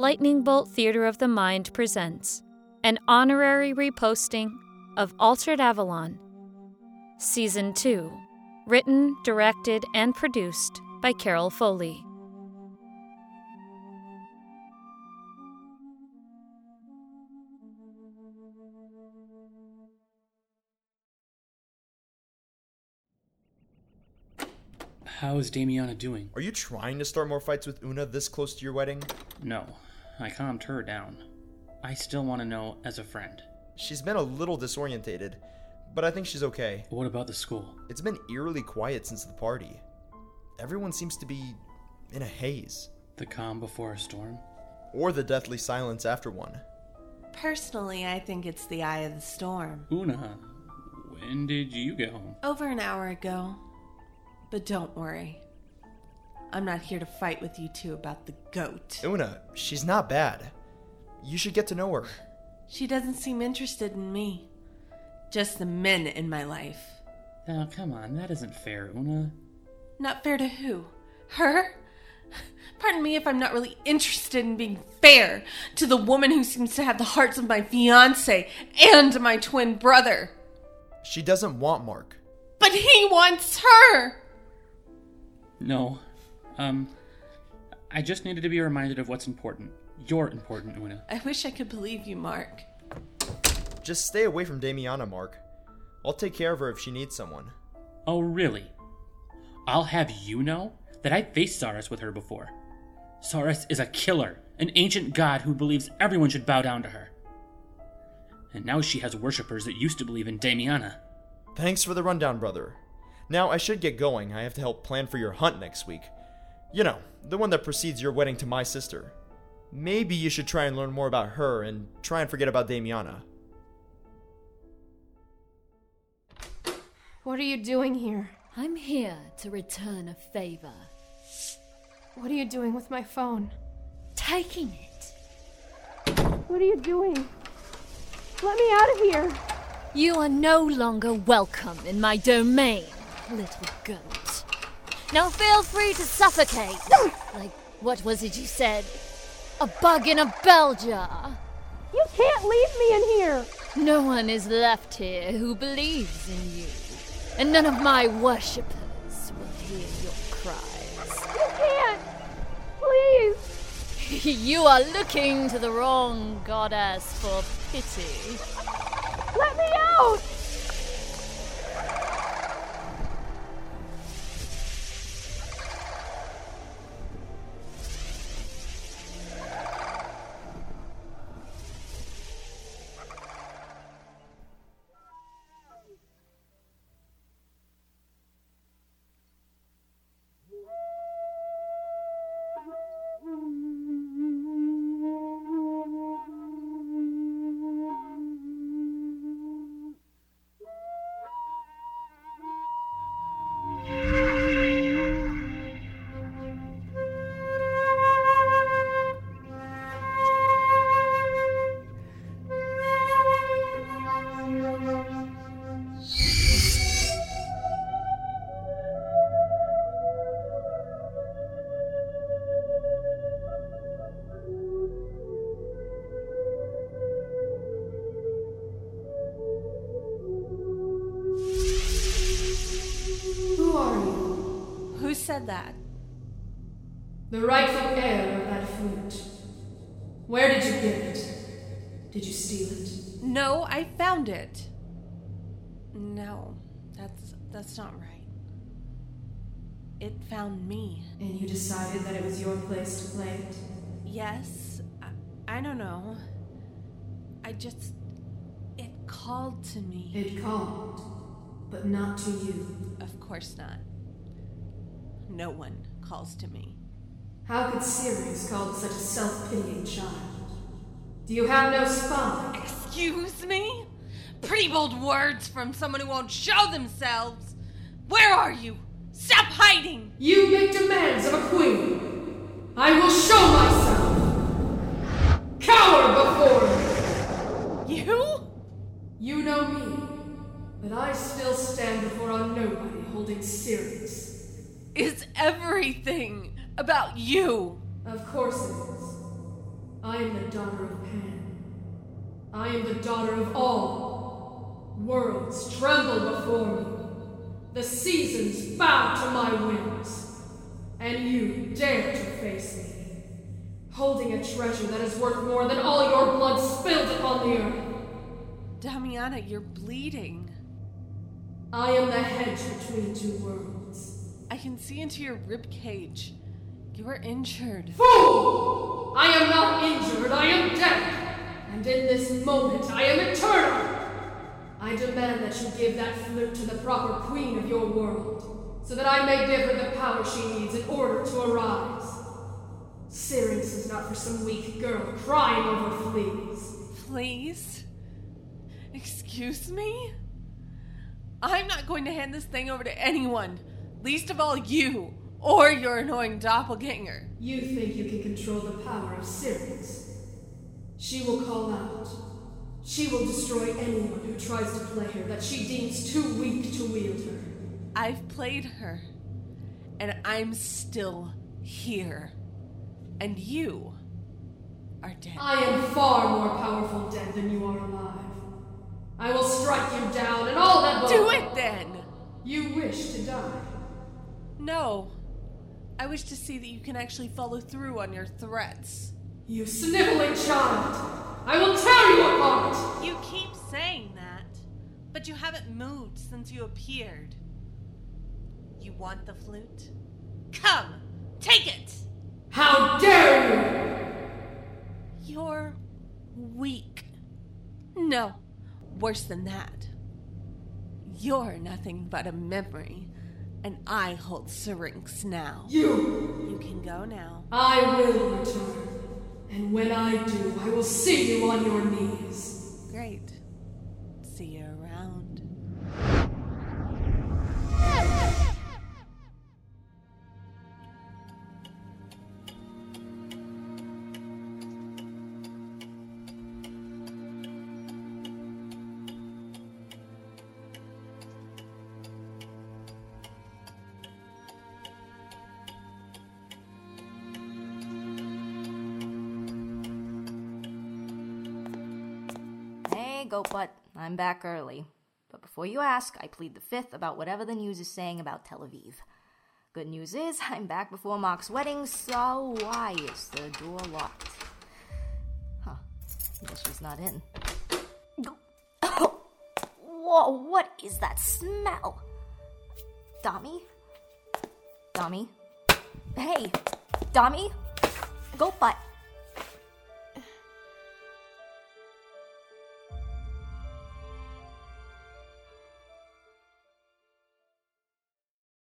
Lightning Bolt Theater of the Mind presents an honorary reposting of Altered Avalon, Season 2, written, directed, and produced by Carol Foley. How is Damiana doing? Are you trying to start more fights with Una this close to your wedding? No, I calmed her down. I still want to know as a friend. She's been a little disorientated, but I think she's okay. What about the school? It's been eerily quiet since the party. Everyone seems to be in a haze, The calm before a storm? or the deathly silence after one. Personally, I think it's the eye of the storm. Una, when did you get home? Over an hour ago. But don't worry. I'm not here to fight with you two about the goat. Una, she's not bad. You should get to know her. She doesn't seem interested in me. Just the men in my life. Now, come on, that isn't fair, Una. Not fair to who? Her? Pardon me if I'm not really interested in being fair to the woman who seems to have the hearts of my fiance and my twin brother. She doesn't want Mark. But he wants her! No. Um, I just needed to be reminded of what's important. You're important, Una. I wish I could believe you, Mark. Just stay away from Damiana, Mark. I'll take care of her if she needs someone. Oh, really? I'll have you know that I faced Saurus with her before. Saurus is a killer, an ancient god who believes everyone should bow down to her. And now she has worshippers that used to believe in Damiana. Thanks for the rundown, brother. Now I should get going. I have to help plan for your hunt next week. You know, the one that precedes your wedding to my sister. Maybe you should try and learn more about her and try and forget about Damiana. What are you doing here? I'm here to return a favor. What are you doing with my phone? Taking it. What are you doing? Let me out of here! You are no longer welcome in my domain, little goat. Now feel free to suffocate. like, what was it you said? A bug in a bell jar. You can't leave me in here! No one is left here who believes in you, and none of my worshippers will hear your cries. You can't! Please! you are looking to the wrong goddess for pity. Let me out! Said that? The rightful heir of that flute. Where did you get it? Did you steal it? No, I found it. No, that's that's not right. It found me. And you decided that it was your place to play it? Yes, I, I don't know. I just it called to me. It called, but not to you. Of course not. No one calls to me. How could Syrinx call to such a self-pitying child? Do you have no spine? Excuse me? Pretty bold words from someone who won't show themselves. Where are you? Stop hiding! You make demands of a queen. I will show myself. Cower before me. You? You know me, but I still stand before a nobody holding Syrinx. Is everything about you? Of course it is. I am the daughter of Pan. I am the daughter of all. Worlds tremble before me. The seasons bow to my whims. And you dare to face me, holding a treasure that is worth more than all your blood spilled upon the earth. Damiana, you're bleeding. I am the hedge between two worlds. I can see into your rib cage. You are injured. Fool! I am not injured, I am dead! And in this moment, I am eternal! I demand that you give that flute to the proper queen of your world, so that I may give her the power she needs in order to arise. Syrinx is not for some weak girl crying over fleas. Please? Excuse me? I'm not going to hand this thing over to anyone, least of all you, or your annoying doppelganger. You think you can control the power of Syrinx? She will call out. She will destroy anyone who tries to play her that she deems too weak to wield her. I've played her, and I'm still here. And you are dead. I am far more powerful dead than you are alive. I will strike you down and all that will. Do it then! You wish to die. No. I wish to see that you can actually follow through on your threats. You sniveling child! I will tear you apart! You keep saying that, but you haven't moved since you appeared. You want the flute? Come, take it! How dare you You're weak. No, worse than that. You're nothing but a memory, and I hold Syrinx now. you? You! You can go now. I will return. And when I do, I will see you on your knees. Hey, but I'm back early. But before you ask, I plead the fifth about whatever the news is saying about Tel Aviv. Good news is, I'm back before Mark's wedding, so why is the door locked? Huh. Guess she's not in. Go! Whoa, what is that smell? Dami? Dami? Hey, Dami? Go Butt,